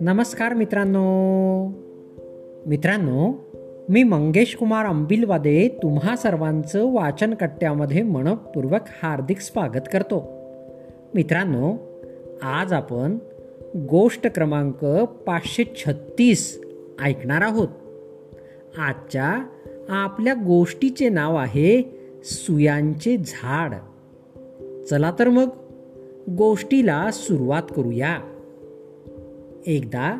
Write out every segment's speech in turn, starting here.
नमस्कार मित्रांनो. मित्रांनो मी मंगेश कुमार अंबिलवादे तुम्हा सर्वांचं वाचन कट्ट्यामध्ये मनपूर्वक हार्दिक स्वागत करतो. मित्रांनो आज आपण गोष्ट क्रमांक पाचशे छत्तीस ऐकणार आहोत. आजच्या आपल्या गोष्टीचे नाव आहे सुयांचे झाड. चला तर मग गोष्टीला सुरुवात करूया. एकदा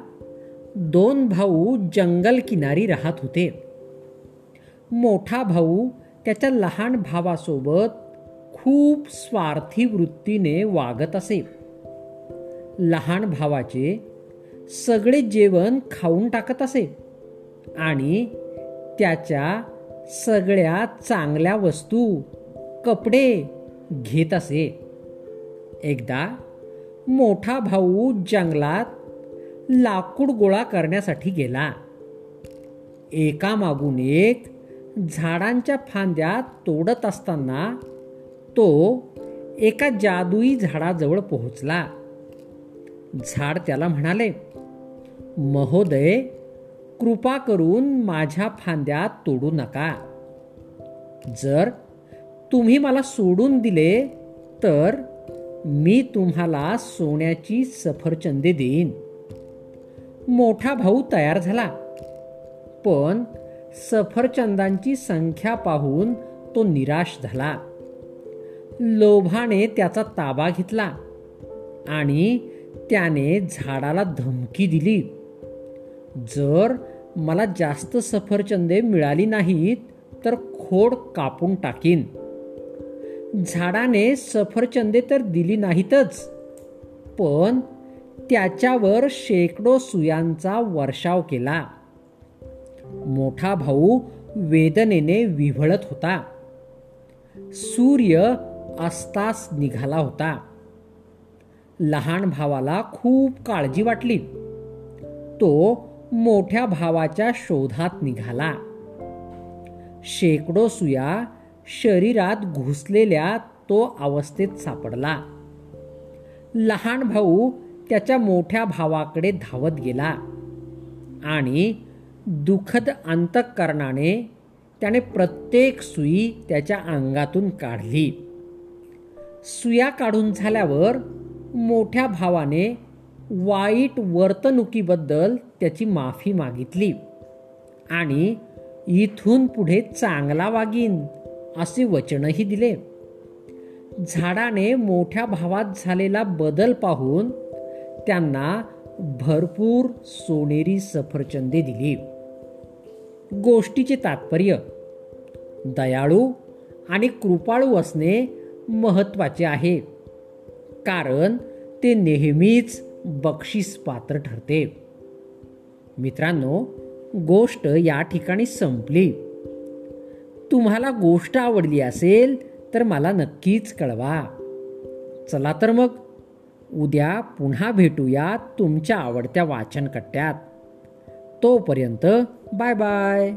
दोन भाऊ जंगल किनारी राहत होते. मोठा भाऊ त्याच्या लहान भावासोबत खूप स्वार्थी वृत्तीने वागत असे. लहान भावाचे सगळे जेवण खाऊन टाकत असे आणि त्याच्या सगळ्या चांगल्या वस्तू कपडे घेत असे. एकदा मोठा भाऊ जंगलात लाकूड गोळा करण्यासाठी गेला. एकामागून एक झाडांच्या फांद्या तोडत असताना तो एका जादुई झाडाजवळ पोहोचला. झाड त्याला म्हणाले महोदय कृपा करून माझ्या फांद्या तोडू नका. जर तुम्ही मला सोडून दिले तर मी तुम्हाला सोन्याची सफरचंदे देईन. मोठा भाऊ तयार झाला. पण सफरचंदांची संख्या पाहून तो निराश झाला. लोभाने त्याचा ताबा घेतला आणि त्याने झाडाला धमकी दिली. जर मला जास्त सफरचंदे मिळाली नाहीत तर खोड कापून टाकीन. झाडाने सफरचंदे तर दिली नाहीतच पण त्याच्यावर शेकडो सुयांचा वर्षाव केला. मोठा भाऊ वेदनेने विव्हळत होता. सूर्य अस्तास निघाला होता. लहान भावाला खूप काळजी वाटली. तो मोठ्या भावाच्या शोधात निघाला. शेकडो सुया शरीरात घुसलेल्या तो अवस्थेत सापडला. लहान भाऊ त्याच्या मोठ्या भावाकडे धावत गेला आणि दुःखद अंतकरणाने त्याने प्रत्येक सुई त्याच्या अंगातून काढली. सुया काढून झाल्यावर मोठ्या भावाने वाईट वर्तणुकीबद्दल त्याची माफी मागितली आणि इथून पुढे चांगला वागीन. असे वचनही दिले. झाडाने मोठ्या भावात झालेला बदल पाहून त्यांना भरपूर सोनेरी सफरचंदे दिली. गोष्टीचे तात्पर्य दयाळू आणि कृपाळू असणे महत्त्वाचे आहे. कारण ते नेहमीच बक्षीस पात्र ठरते. मित्रांनो गोष्ट या ठिकाणी संपली. तुम्हाला गोष्ट आवडली असेल तर मला नक्कीच कळवा. चला तर मग उद्या पुन्हा भेटूया तुमच्या आवडत्या वाचन कट्ट्यात तोपर्यंत बाय बाय.